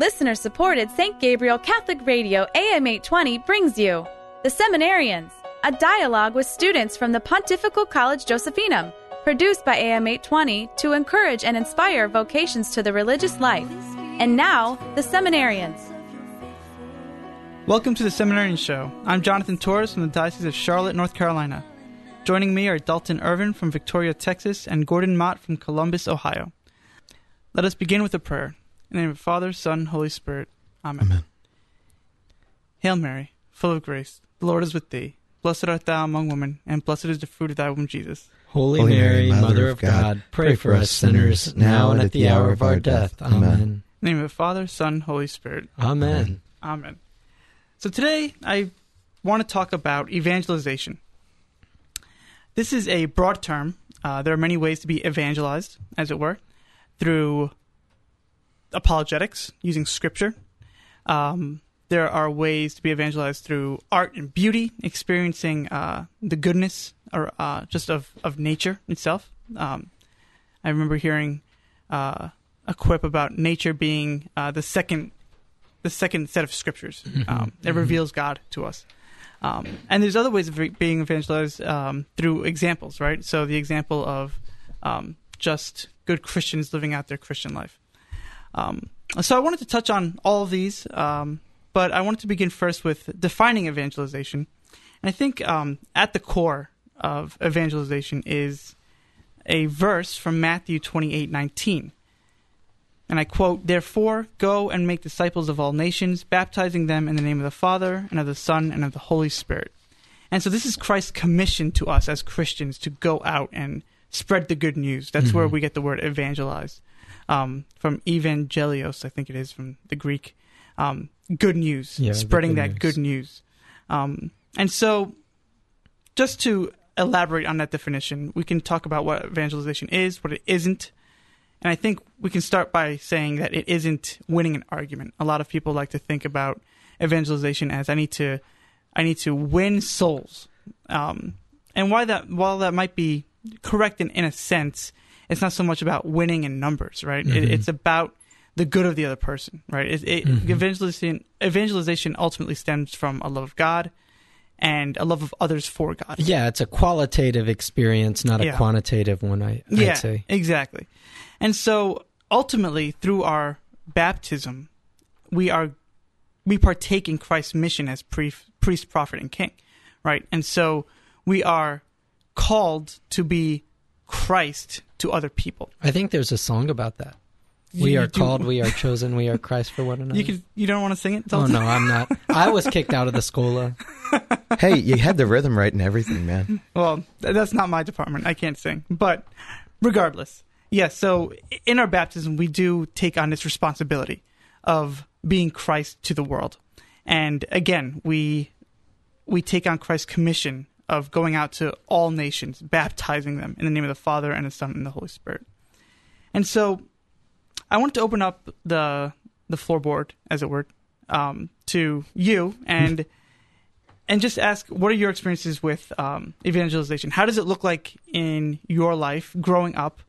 Listener supported St. Gabriel Catholic Radio AM 820 brings you The Seminarians, a dialogue with students from the Pontifical College Josephinum, produced by AM 820 to encourage and inspire vocations to the religious life. And now, The Seminarians. Welcome to the Seminarian Show. I'm Jonathan Torres from the Diocese of Charlotte, North Carolina. Joining me are Dalton Irvin from Victoria, Texas, and Gordon Mott from Columbus, Ohio. Let us begin with a prayer. In the name of Father, Son, Holy Spirit. Amen. Amen. Hail Mary, full of grace, the Lord is with thee. Blessed art thou among women, and blessed is the fruit of thy womb, Jesus. Holy, Mary, Mother of God, pray for us sinners, now and at the hour of our death. Amen. In the name of Father, Son, Holy Spirit. Amen. Amen. So today I want to talk about evangelization. This is a broad term. Uh, there are many ways to be evangelized, as it were, through apologetics, using scripture. Um, there are ways to be evangelized through art and beauty, experiencing uh, the goodness or uh, just of, of nature itself. Um, I remember hearing uh, a quip about nature being uh, the second the second set of scriptures. Um, it reveals God to us. Um, and there's other ways of re- being evangelized um, through examples, right? So the example of um, just good Christians living out their Christian life. Um, so I wanted to touch on all of these, um, but I wanted to begin first with defining evangelization. And I think um, at the core of evangelization is a verse from Matthew 28 19. And I quote, Therefore, go and make disciples of all nations, baptizing them in the name of the Father, and of the Son, and of the Holy Spirit. And so this is Christ's commission to us as Christians to go out and spread the good news. That's where we get the word evangelize. Um, from evangelios, I think it is from the Greek. Um, good news, Yeah, spreading good that news. good news. Um, and so, just to elaborate on that definition, we can talk about what evangelization is, what it isn't, and I think we can start by saying that it isn't winning an argument. A lot of people like to think about evangelization as I need to, I need to win souls. Um, and why that, while that might be correct in, in a sense, it's not so much about winning in numbers, right? It, Mhm. it's about the good of the other person, right? It, it, Mhm. evangelization, evangelization ultimately stems from a love of God and a love of others for God. Yeah, it's a qualitative experience, not a Yeah. quantitative one, I, I'd say. exactly. And so ultimately, through our baptism, we are we partake in Christ's mission as priest, prophet, and king, right? And so we are called to be Christ to other people. I think there's a song about that. We are do- called, we are chosen, we are Christ for one another. You could. You don't want to sing it? oh, no, I'm not. I was kicked out of the schola. Uh. hey, you had the rhythm right and everything, man. Well, that's not my department. I can't sing. But regardless, yes. so in our baptism, we do take on this responsibility of being Christ to the world, and again, we we take on Christ's commission of going out to all nations, baptizing them in the name of the Father and the Son and the Holy Spirit. And so, I wanted to open up the the floorboard, as it were, um, to you and and just ask what are your experiences with um, evangelization? How does it look like in your life growing up?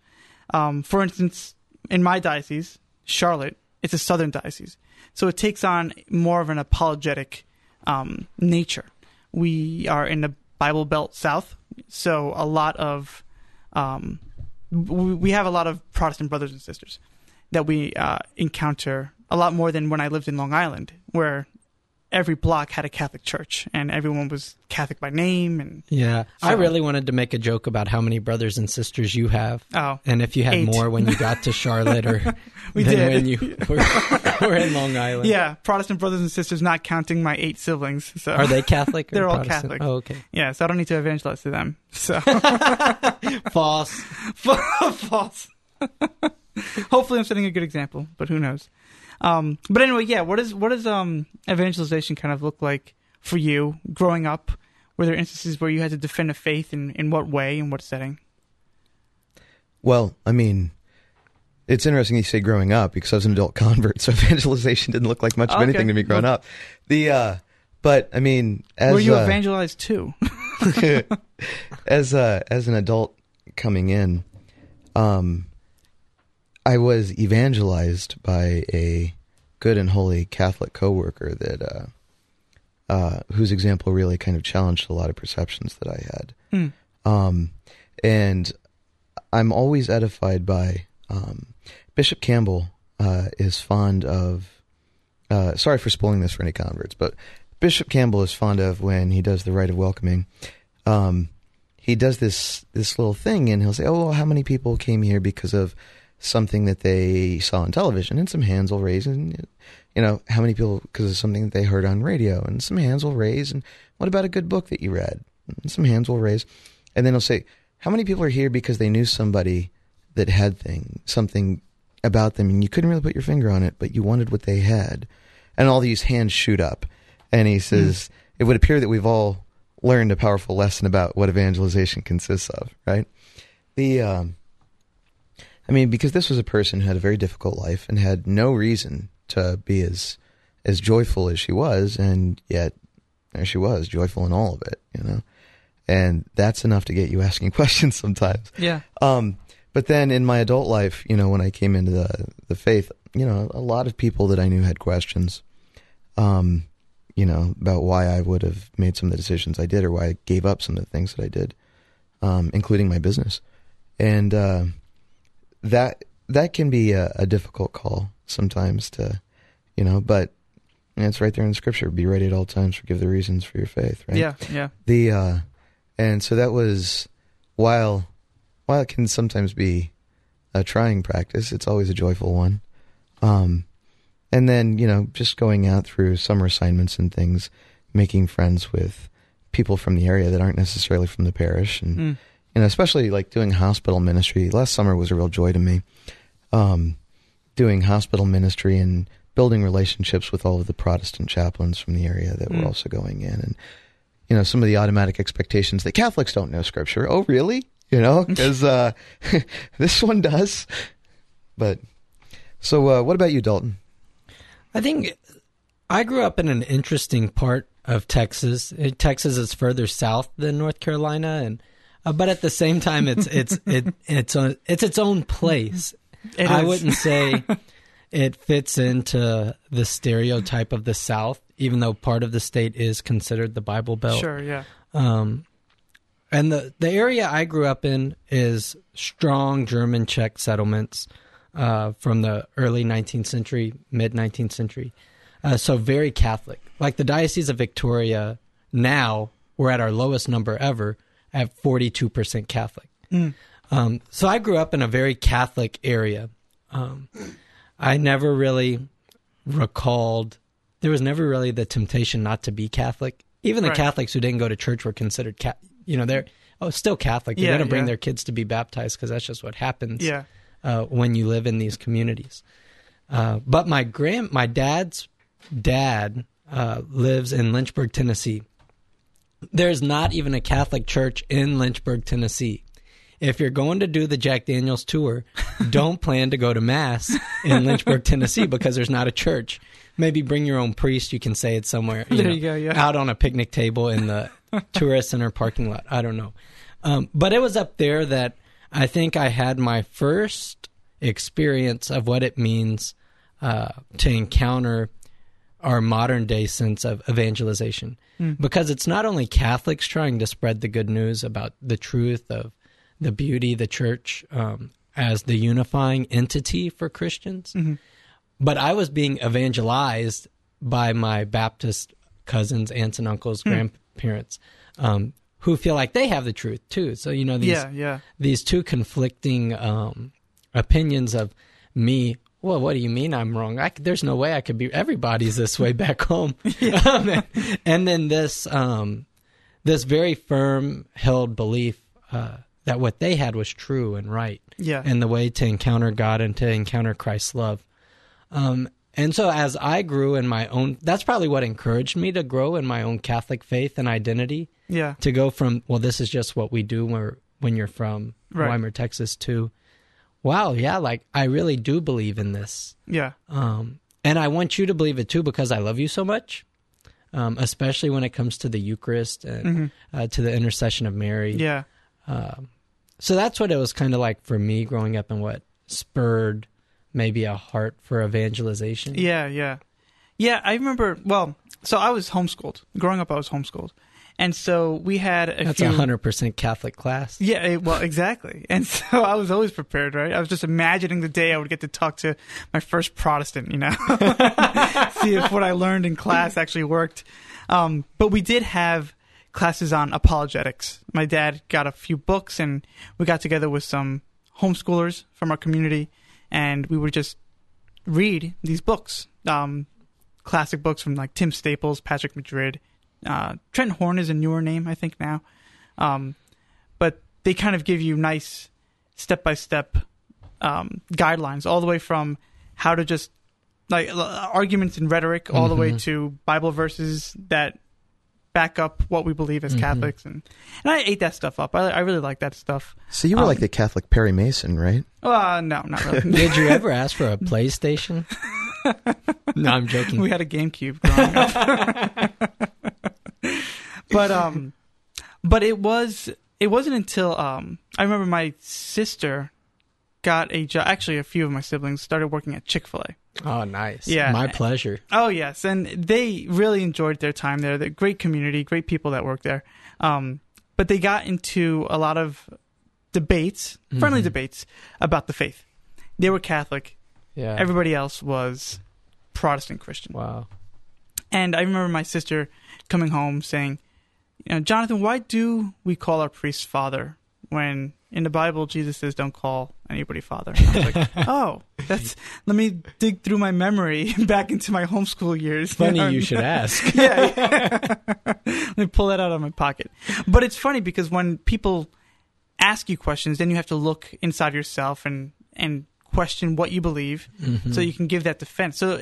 Um, for instance, in my diocese, Charlotte, it's a southern diocese, so it takes on more of an apologetic um, nature. We are in the Bible Belt South, so a lot of um, we have a lot of Protestant brothers and sisters that we uh, encounter a lot more than when I lived in Long Island, where every block had a Catholic church and everyone was Catholic by name. And Yeah. I really wanted to make a joke about how many brothers and sisters you have. oh, And if you had Eight. more when you got to Charlotte or We than did. when you were, were in Long Island. yeah, Protestant brothers and sisters, not counting my eight siblings. So Are they Catholic? Or They're all Protestant? Catholic. Oh, okay. Yeah, so I don't need to evangelize to them. So False. false. Hopefully, I'm setting a good example, but who knows? Um, but anyway, yeah. What is what does um, evangelization kind of look like for you growing up? Were there instances where you had to defend a faith, in in what way, in what setting? Well, I mean, it's interesting you say growing up because I was an adult convert, so evangelization didn't look like much of Okay. anything to me growing up. The uh, but I mean, as Were you uh, evangelized too? as uh, as an adult coming in, um, I was evangelized by a good and holy Catholic coworker that uh, uh, whose example really kind of challenged a lot of perceptions that I had. Mm. Um, and I'm always edified by um, Bishop Campbell uh, is fond of. Uh, sorry for spoiling this for any converts, but Bishop Campbell is fond of when he does the rite of welcoming. Um, he does this this little thing, and he'll say, "Oh, well, how many people came here because of something that they saw on television?" And some hands will raise, and you know, how many people because of something that they heard on radio, and some hands will raise. And what about a good book that you read? And some hands will raise, and then he'll say, "How many people are here because they knew somebody that had thing something about them, and you couldn't really put your finger on it, but you wanted what they had?" And all these hands shoot up, and he says, mm. "It would appear that we've all." learned a powerful lesson about what evangelization consists of, right? The, um, I mean, because this was a person who had a very difficult life and had no reason to be as as joyful as she was, and yet there she was, joyful in all of it, you know. And that's enough to get you asking questions sometimes. Yeah. Um, but then in my adult life, you know, when I came into the the faith, you know, a lot of people that I knew had questions. Um, you know, about why I would have made some of the decisions I did or why I gave up some of the things that I did, um, including my business. And uh, that that can be a, a, difficult call sometimes to, you know, but it's right there in the scripture. Be ready at all times. Forgive the reasons for your faith. Right. Yeah. Yeah. The uh, and so that was while while it can sometimes be a trying practice, it's always a joyful one. Um, and then you know just going out through summer assignments and things making friends with people from the area that aren't necessarily from the parish and mm. you know especially like doing hospital ministry last summer was a real joy to me um, doing hospital ministry and building relationships with all of the protestant chaplains from the area that mm. were also going in and you know some of the automatic expectations that catholics don't know scripture oh really you know because uh, this one does but so uh, what about you dalton I think I grew up in an interesting part of Texas. Texas is further south than North Carolina, and uh, but at the same time, it's it's it, it's a, it's its own place. It I wouldn't say it fits into the stereotype of the South, even though part of the state is considered the Bible Belt. Sure, yeah. Um, and the the area I grew up in is strong German Czech settlements uh, from the early 19th century, mid 19th century. Uh, so very Catholic. Like the Diocese of Victoria now, we're at our lowest number ever at 42% Catholic. Mm. Um, so I grew up in a very Catholic area. Um, I never really recalled, there was never really the temptation not to be Catholic. Even the right. Catholics who didn't go to church were considered, ca- you know, they're oh, still Catholic. They're yeah, going to bring yeah. their kids to be baptized because that's just what happens. Yeah uh, when you live in these communities. Uh, but my grand, my dad's dad uh, lives in Lynchburg, Tennessee. There's not even a Catholic church in Lynchburg, Tennessee. If you're going to do the Jack Daniels tour, don't plan to go to mass in Lynchburg, Tennessee, because there's not a church. Maybe bring your own priest. You can say it somewhere. You there know, you go. Yeah. Out on a picnic table in the tourist center parking lot. I don't know. Um, but it was up there that I think I had my first experience of what it means uh, to encounter our modern day sense of evangelization. Mm. Because it's not only Catholics trying to spread the good news about the truth of the beauty, the church um, as the unifying entity for Christians, mm-hmm. but I was being evangelized by my Baptist cousins, aunts, and uncles, mm. grandparents. Um, who feel like they have the truth too. So you know these yeah, yeah. these two conflicting um, opinions of me. Well, what do you mean I'm wrong? I, there's no way I could be. Everybody's this way back home. um, and, and, then this um, this very firm held belief uh, that what they had was true and right. Yeah. And the way to encounter God and to encounter Christ's love. Um, and so as I grew in my own, that's probably what encouraged me to grow in my own Catholic faith and identity yeah. To go from well, this is just what we do when when you're from right. Weimar, Texas, to wow, yeah, like I really do believe in this. Yeah. Um, and I want you to believe it too because I love you so much. Um, especially when it comes to the Eucharist and mm-hmm. uh, to the intercession of Mary. Yeah. Um, so that's what it was kind of like for me growing up, and what spurred maybe a heart for evangelization. Yeah, yeah. Yeah, I remember, well, so I was homeschooled. Growing up, I was homeschooled. And so we had a That's few. a hundred percent Catholic class. Yeah, eh, well, exactly. And so I was always prepared, right? I was just imagining the day I would get to talk to my first Protestant, you know, see if what I learned in class actually worked. Um, but we did have classes on apologetics. My dad got a few books, and we got together with some homeschoolers from our community, and we would just read these books, um, classic books from like Tim Staples, Patrick Madrid. Uh, Trent Horn is a newer name, I think now. Um, but they kind of give you nice step by step guidelines, all the way from how to just like arguments and rhetoric, all the way to Bible verses that back up what we believe as Catholics, and and I ate that stuff up. I, I really like that stuff. So you were Um, like the Catholic Perry Mason, right? Uh, no, not really. Did you ever ask for a PlayStation? no, I'm joking. we had a GameCube growing up. but um, but it was it wasn't until um I remember my sister got a job. Actually, a few of my siblings started working at Chick Fil A. Oh, nice. Yeah. my pleasure. Oh yes, and they really enjoyed their time there. They're great community, great people that work there. Um, but they got into a lot of debates, friendly debates about the faith. They were Catholic. Yeah. Everybody else was Protestant Christian. wow. And I remember my sister coming home saying, you know, Jonathan, why do we call our priest father when in the Bible Jesus says don't call anybody father? And I was like, oh, that's let me dig through my memory back into my homeschool years. Funny you should ask. yeah, yeah. let me pull that out of my pocket. But it's funny because when people ask you questions, then you have to look inside yourself and and question what you believe, Mm-hmm. so you can give that defense. So,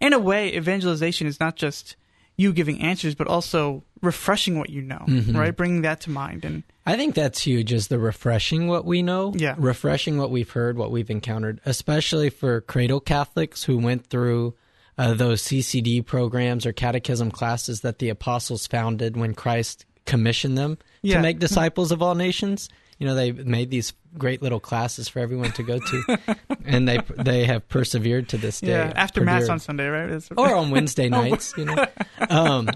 in a way, evangelization is not just you giving answers, but also refreshing what you know, Mhm. right? Bringing that to mind and I think that's huge is the refreshing what we know. Yeah. Refreshing what we've heard, what we've encountered, especially for cradle Catholics who went through uh, those CCD programs or catechism classes that the apostles founded when Christ commissioned them Yeah. to make disciples of all nations. You know, they made these great little classes for everyone to go to, and they they have persevered to this day. yeah, after mass on Sunday, right? That's- or on Wednesday nights, you know. Um,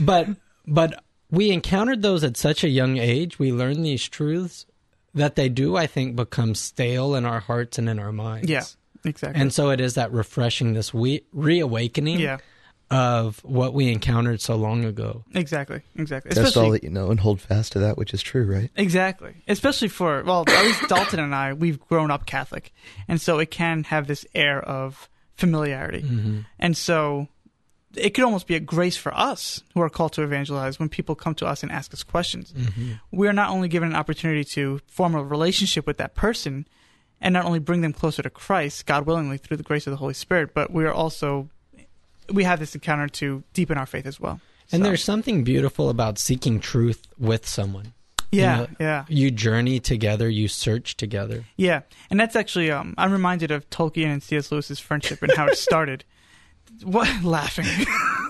but but we encountered those at such a young age. We learned these truths that they do, I think, become stale in our hearts and in our minds. yeah, exactly. And so it is that refreshing, this we- reawakening yeah, of what we encountered so long ago. exactly, exactly. Test all Especially that you know and hold fast to that which is true, right? Exactly. Especially for, well, at least Dalton and I, we've grown up Catholic. And so it can have this air of familiarity. Mm-hmm. And so it could almost be a grace for us who are called to evangelize when people come to us and ask us questions. Mm-hmm. We are not only given an opportunity to form a relationship with that person and not only bring them closer to Christ, God willingly, through the grace of the Holy Spirit, but we are also, we have this encounter to deepen our faith as well. And So, there's something beautiful about seeking truth with someone. yeah, know, yeah. You journey together, you search together. Yeah, and that's actually um, I'm reminded of Tolkien and C.S. Lewis's friendship and how it started. what laughing?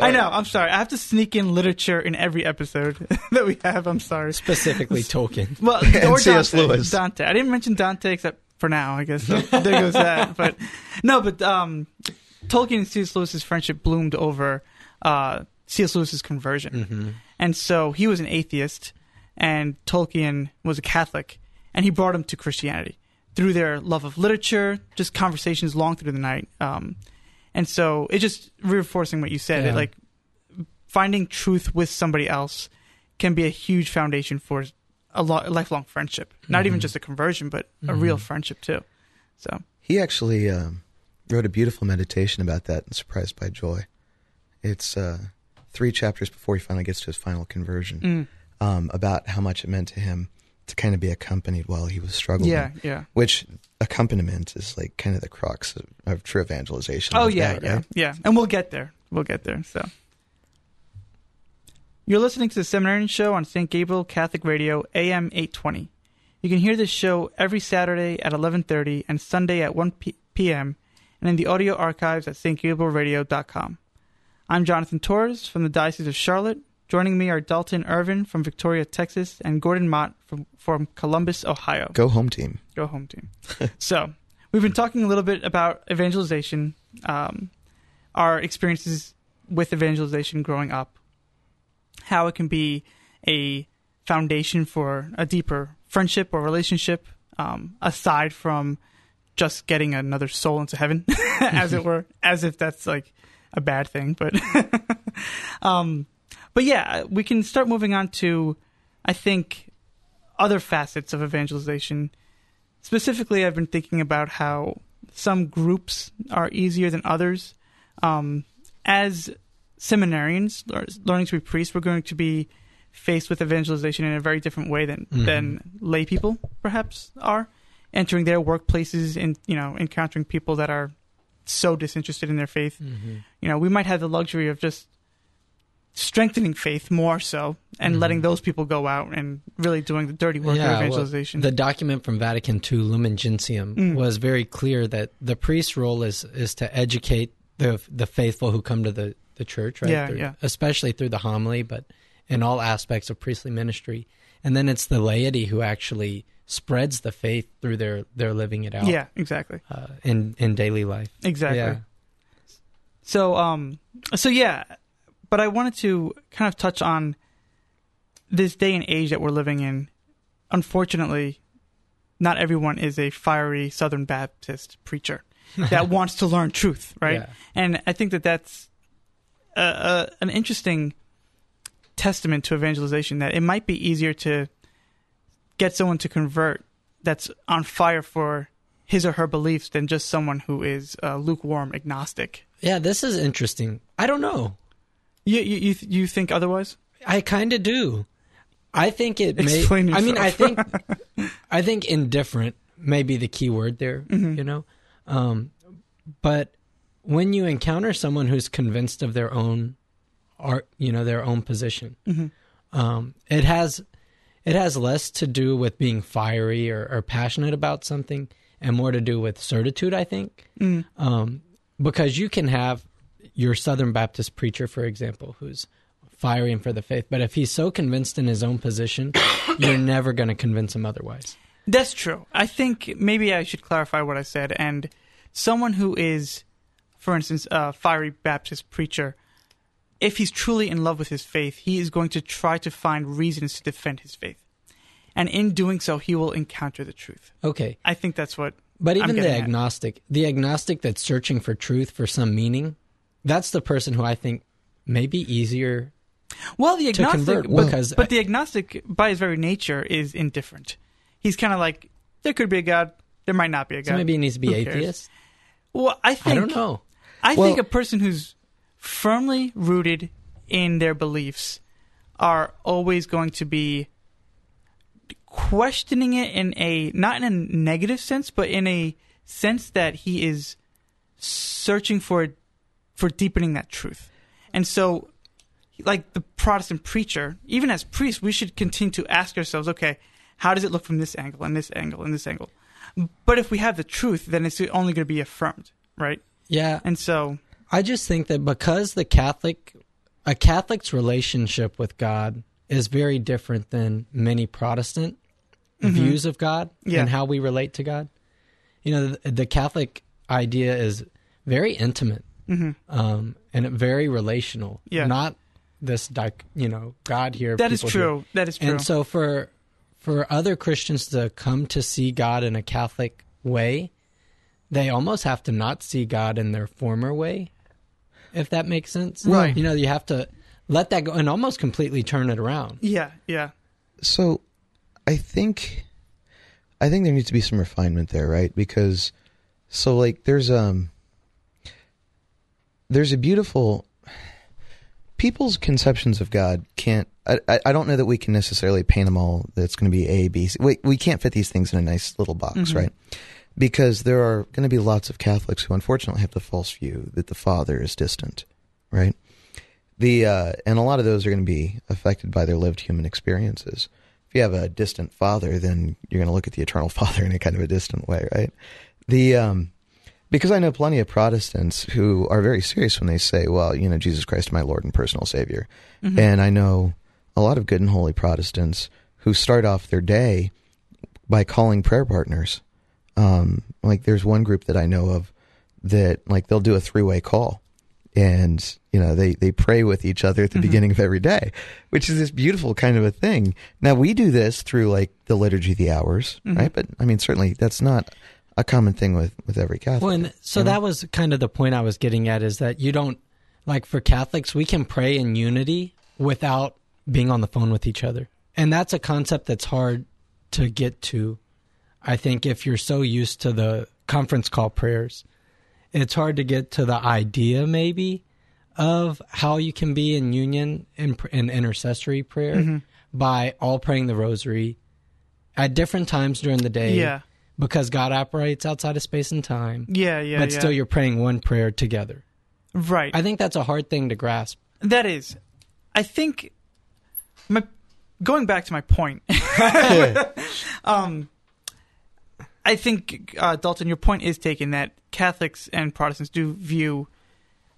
I know. I'm sorry. I have to sneak in literature in every episode that we have. I'm sorry. Specifically Tolkien. Well, And or C.S. Dante. Lewis. Dante. I didn't mention Dante except for now. I guess so there goes that. But no, but um, Tolkien and C.S. Lewis's friendship bloomed over uh, C.S. Lewis's conversion. Mm-hmm. And so he was an atheist, and Tolkien was a Catholic, and he brought him to Christianity through their love of literature, just conversations long through the night. Um, and so it's just reinforcing what you said. Yeah. It, like finding truth with somebody else can be a huge foundation for a, lo- a lifelong friendship. Not even Mhm. just a conversion, but a Mhm. real friendship too. So He actually um, wrote a beautiful meditation about that and Surprised by Joy. It's uh, three chapters before he finally gets to his final conversion mm, um, about how much it meant to him to kind of be accompanied while he was struggling. yeah, yeah. Which accompaniment is like kind of the crux of, of true evangelization. Oh yeah, that, yeah, right? yeah. And we'll get there. We'll get there. So you're listening to the Seminarian Show on St. Gabriel Catholic Radio, AM 820. You can hear this show every Saturday at 11:30 and Sunday at 1 p- p.m. and in the audio archives at stgabrielradio.com. I'm Jonathan Torres from the Diocese of Charlotte. Joining me are Dalton Irvin from Victoria, Texas, and Gordon Mott from, from Columbus, Ohio. Go home team. Go home team. so, we've been talking a little bit about evangelization, um, our experiences with evangelization growing up, how it can be a foundation for a deeper friendship or relationship, um, aside from just getting another soul into heaven, as it were, as if that's like a bad thing. But, um, but yeah, we can start moving on to, I think, other facets of evangelization. Specifically, I've been thinking about how some groups are easier than others. Um, as seminarians learning to be priests, we're going to be faced with evangelization in a very different way than Mhm. than lay people perhaps are entering their workplaces and you know encountering people that are so disinterested in their faith Mm-hmm. you know we might have the luxury of just strengthening faith more so and Mhm. letting those people go out and really doing the dirty work Yeah, of well, evangelization The document from Vatican II, Lumen Gentium, Mm. was very clear that the priest's role is is to educate the the faithful who come to the, the church, right? Yeah, Through- yeah. Especially through the homily, but in all aspects of priestly ministry. And then it's the laity who actually spreads the faith through their, their living it out yeah exactly uh, in, in daily life. exactly Yeah. So um so yeah, but I wanted to kind of touch on this day and age that we're living in. Unfortunately, not everyone is a fiery Southern Baptist preacher that wants to learn truth, right? Yeah. And I think that that's a, a, an interesting testament to evangelization that it might be easier to get someone to convert that's on fire for his or her beliefs than just someone who is uh, lukewarm agnostic. Yeah, this is interesting. I don't know. You you you, th- you think otherwise? I kind of do. I think it may. Explain I mean, I think. I think indifferent may be the key word there. Mhm. You know, um, but when you encounter someone who's convinced of their own art, you know, their own position, Mhm. um, it has it has less to do with being fiery or, or passionate about something, and more to do with certitude. I think Mm. um, because you can have your Southern Baptist preacher, for example, who's fiery and for the faith, but if he's so convinced in his own position, you're never going to convince him otherwise. That's true. I think maybe I should clarify what I said. And someone who is, for instance, a fiery Baptist preacher, if he's truly in love with his faith, he is going to try to find reasons to defend his faith. And in doing so, he will encounter the truth. Okay, I think that's what. but even the getting at. agnostic, the agnostic that's searching for truth for some meaning, that's the person who I think may be easier. Well, the To agnostic, but, because- but the agnostic, by his very nature, is indifferent. He's kind of like there could be a god, there might not be a god. So maybe he needs to be Who cares? atheist. Well, I think I don't know. I Well- think a person who's firmly rooted in their beliefs are always going to be questioning it in a not in a negative sense, but in a sense that he is searching for for deepening that truth. And so like the Protestant preacher, even as priests, we should continue to ask ourselves, okay, how does it look from this angle and this angle and this angle? But if we have the truth, then it's only going to be affirmed, right? Yeah, And so I just think that because the Catholic, a Catholic's relationship with God is very different than many Protestant views of God Yeah. and how we relate to God. You know, the, the Catholic idea is very intimate um, and very relational. Yeah. not this, dic- you know, God here. That is people here. true. That is true. And so for for other Christians to come to see God in a Catholic way, they almost have to not see God in their former way, if that makes sense. Right. You know, you have to let that go and almost completely turn it around. yeah, yeah. So, I think, I think there needs to be some refinement there, right? Because, so like, there's um, there's a beautiful people's conceptions of God can't. I, I- I don't know that we can necessarily paint them all. That's going to be A, B, C. We we can't fit these things in a nice little box, right? Because there are going to be lots of Catholics who unfortunately have the false view that the Father is distant, right? The uh, and a lot of those are going to be affected by their lived human experiences. If you have a distant father, then you're going to look at the eternal Father in a kind of a distant way, right? The um, because I know plenty of Protestants who are very serious when they say, "Well, you know, Jesus Christ, my Lord and personal Savior," and I know a lot of good and holy Protestants who start off their day by calling prayer partners Um, like there's one group that I know of that like they'll do a three way call, and you know they they pray with each other at the beginning of every day, which is this beautiful kind of a thing. Now we do this through like the liturgy of the hours, right? But I mean, certainly that's not a common thing with with every Catholic. Well, and so you know? that was kind of the point I was getting at is that you don't like for Catholics we can pray in unity without being on the phone with each other, and that's a concept that's hard to get to. I think if you're so used to the conference call prayers, it's hard to get to the idea maybe of how you can be in union in, in intercessory prayer by all praying the rosary at different times during the day Yeah. because God operates outside of space and time Yeah, yeah, but yeah. still you're praying one prayer together. right. I think that's a hard thing to grasp. That is, I think, my going back to my point. um, I think uh, Dalton, your point is taken that Catholics and Protestants do view,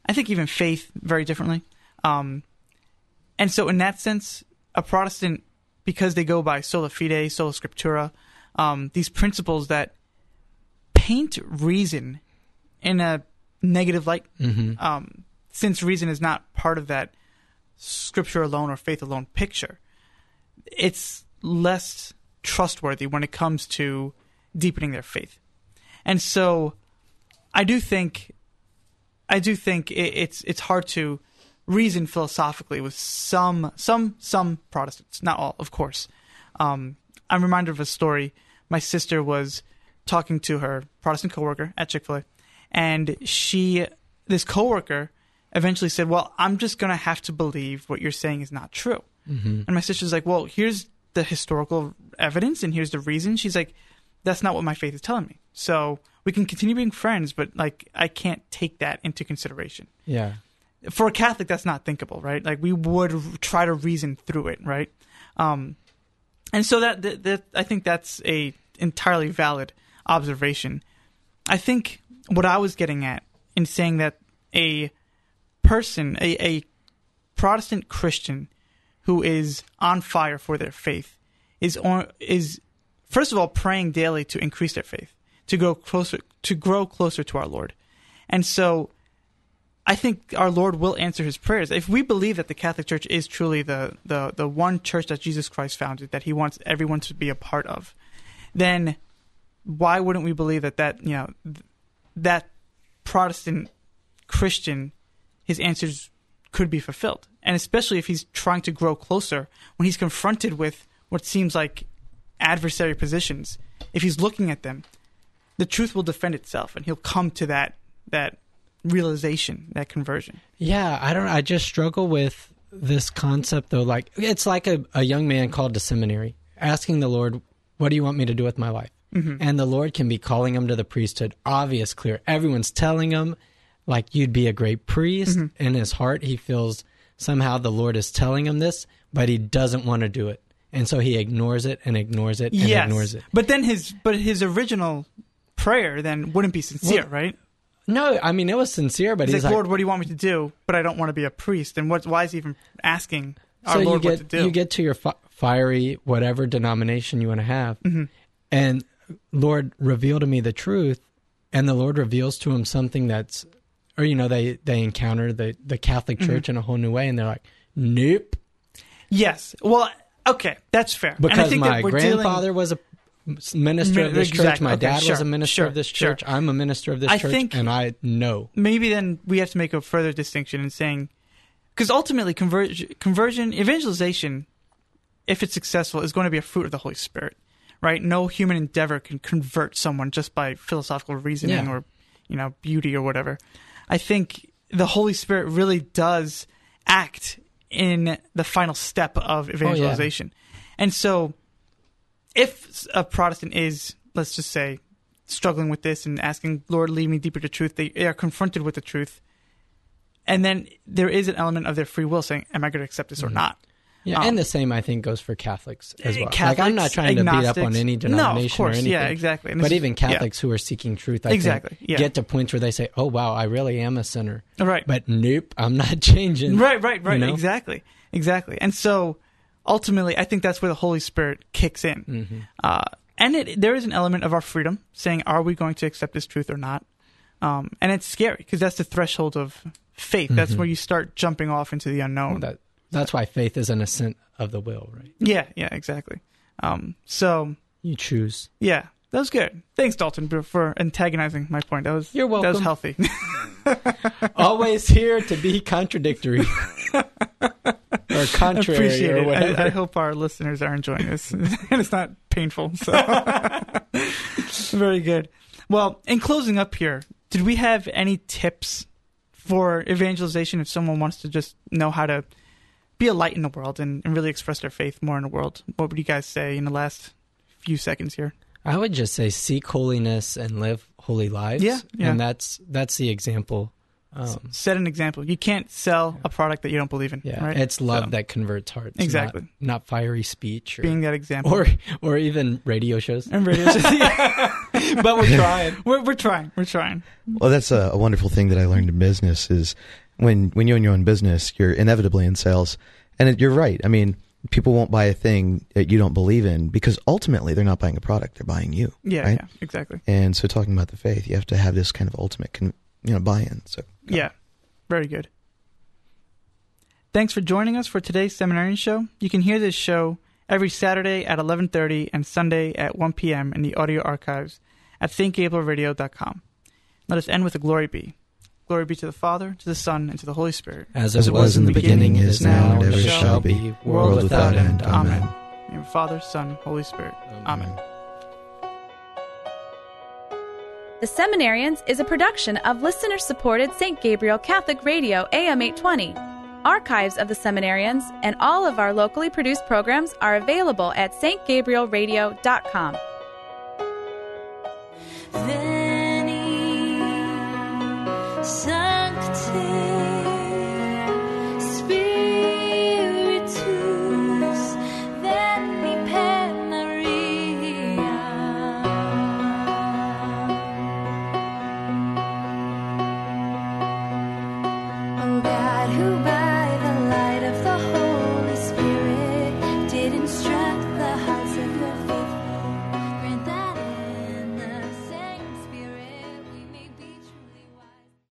I think, even faith very differently. Um, and so, in that sense, a Protestant, because they go by sola fide, sola scriptura, um, these principles that paint reason in a negative light Mm-hmm. um, since reason is not part of that scripture alone or faith alone picture, it's less trustworthy when it comes to deepening their faith. And so, I do think, I do think it, it's it's hard to reason philosophically with some some some Protestants, not all, of course. Um, I'm reminded of a story. My sister was talking to her Protestant coworker at Chick Fil A, and she, this coworker, eventually said, "Well, I'm just gonna have to believe what you're saying is not true." Mm-hmm. And my sister's like, "Well, here's the historical evidence, and here's the reason." She's like, "That's not what my faith is telling me." So we can continue being friends, but like I can't take that into consideration Yeah. for a Catholic, that's not thinkable, right? Like we would r- try to reason through it, right? Um, and so that, that that I think that's a entirely valid observation. I think what I was getting at in saying that a person, a, a Protestant Christian who is on fire for their faith, is on, is first of all praying daily to increase their faith, to grow closer to grow closer to our Lord, and so I think our Lord will answer his prayers. If we believe that the Catholic Church is truly the, the, the one church that Jesus Christ founded, that he wants everyone to be a part of, then why wouldn't we believe that that, you know, that Protestant Christian, his answers could be fulfilled? And especially if he's trying to grow closer when he's confronted with what seems like adversary positions, if he's looking at them, the truth will defend itself and he'll come to that, that realization, that conversion. Yeah, I don't I just struggle with this concept though like it's like a, a young man called to seminary asking the Lord, "What do you want me to do with my life?" Mm-hmm. And the Lord can be calling him to the priesthood, obvious, clear. Everyone's telling him like you'd be a great priest. Mm-hmm. In his heart, he feels somehow the Lord is telling him this, but he doesn't want to do it. And so he ignores it and ignores it and yes. ignores it. But then his but his original prayer then wouldn't be sincere, Well, right? No, I mean it was sincere, but He's he's like, like, Lord, what do you want me to do? But I don't want to be a priest. And what? Why is he even asking our so Lord you what to do? you get to your fi- fiery whatever denomination you want to have, Mm-hmm. and Lord, reveal to me the truth, and the Lord reveals to him something that's, or you know, they they encounter the the Catholic Mm-hmm. Church in a whole new way, and they're like, nope, yes. Well, okay, that's fair. and I because think my that we're dealing- grandfather was a minister of this church, my Okay, dad was a minister sure, of this sure. church, I'm a minister of this I church, think- and I know. maybe then we have to make a further distinction in saying because ultimately conversion, conversion evangelization if it's successful is going to be a fruit of the holy spirit right no human endeavor can convert someone just by philosophical reasoning Yeah. or you know beauty or whatever i think the holy spirit really does act in the final step of oh, evangelization and so if a protestant is let's just say struggling with this and asking, Lord, lead me deeper to truth, they are confronted with the truth. And then there is an element of their free will saying, Am I going to accept this or mm-hmm. not? Yeah, Um, and the same I think goes for Catholics as well. like Catholics, I'm not trying to beat up on any No, of denomination course, or anything. yeah, exactly. And But even yeah. Catholics who are seeking truth, I Exactly, think, yeah. get to points where they say, "Oh wow, I really am a sinner." Right. But nope, I'm not changing. Right, right, right. You know? Exactly. Exactly. And so ultimately, I think that's where the Holy Spirit kicks in. Mm-hmm. Uh, and it, there is an element of our freedom saying, are we going to accept this truth or not? Um, and it's scary because that's the threshold of faith. That's Mhm. where you start jumping off into the unknown. That that's why faith is an assent of the will, right? yeah, yeah, exactly. Um, so You choose. yeah, that was good. Thanks, Dalton, for- for antagonizing my point. That was You're welcome. that was healthy. Always here to be contradictory or contrary Appreciate or it. I, I hope our listeners are enjoying this and it's not painful. So very good. Well, in closing up here, did we have any tips for evangelization if someone wants to just know how to be a light in the world and, and really express their faith more in the world? What would you guys say in the last few seconds here? I would just say seek holiness and live holy lives. Yeah, yeah. and that's that's the example. S- Um, Set an example. You can't sell a product that you don't believe in. yeah, right? it's love So, that converts hearts. not- Exactly. not, fiery speech or being that example. or, or even radio shows. and radio shows. but we're trying. we're, we're trying. We're trying. Well, that's a, a wonderful thing that I learned in business is when when you own your own business, you're inevitably in sales, and it, you're right. I mean, people won't buy a thing that you don't believe in because ultimately they're not buying a product; they're buying you. Yeah, Right? yeah, exactly. And so, talking about the faith, you have to have this kind of ultimate, con, you know, buy-in. So, Yeah, very good. Thanks for joining us for today's seminarian show. You can hear this show every Saturday at 11:30 and Sunday at 1 p.m. in the audio archives at stgabrielradio.com. Let us end with a glory be. Glory be to the Father, to the Son, and to the Holy Spirit. As As it was in the beginning, is now, and ever shall be, world without end. Amen. In the name of Father, Son, Holy Spirit. Amen. The Seminarians is a production of listener supported St. Gabriel Catholic Radio AM 820. Archives of the Seminarians and all of our locally produced programs are available at stgabrielradio.com. Veni,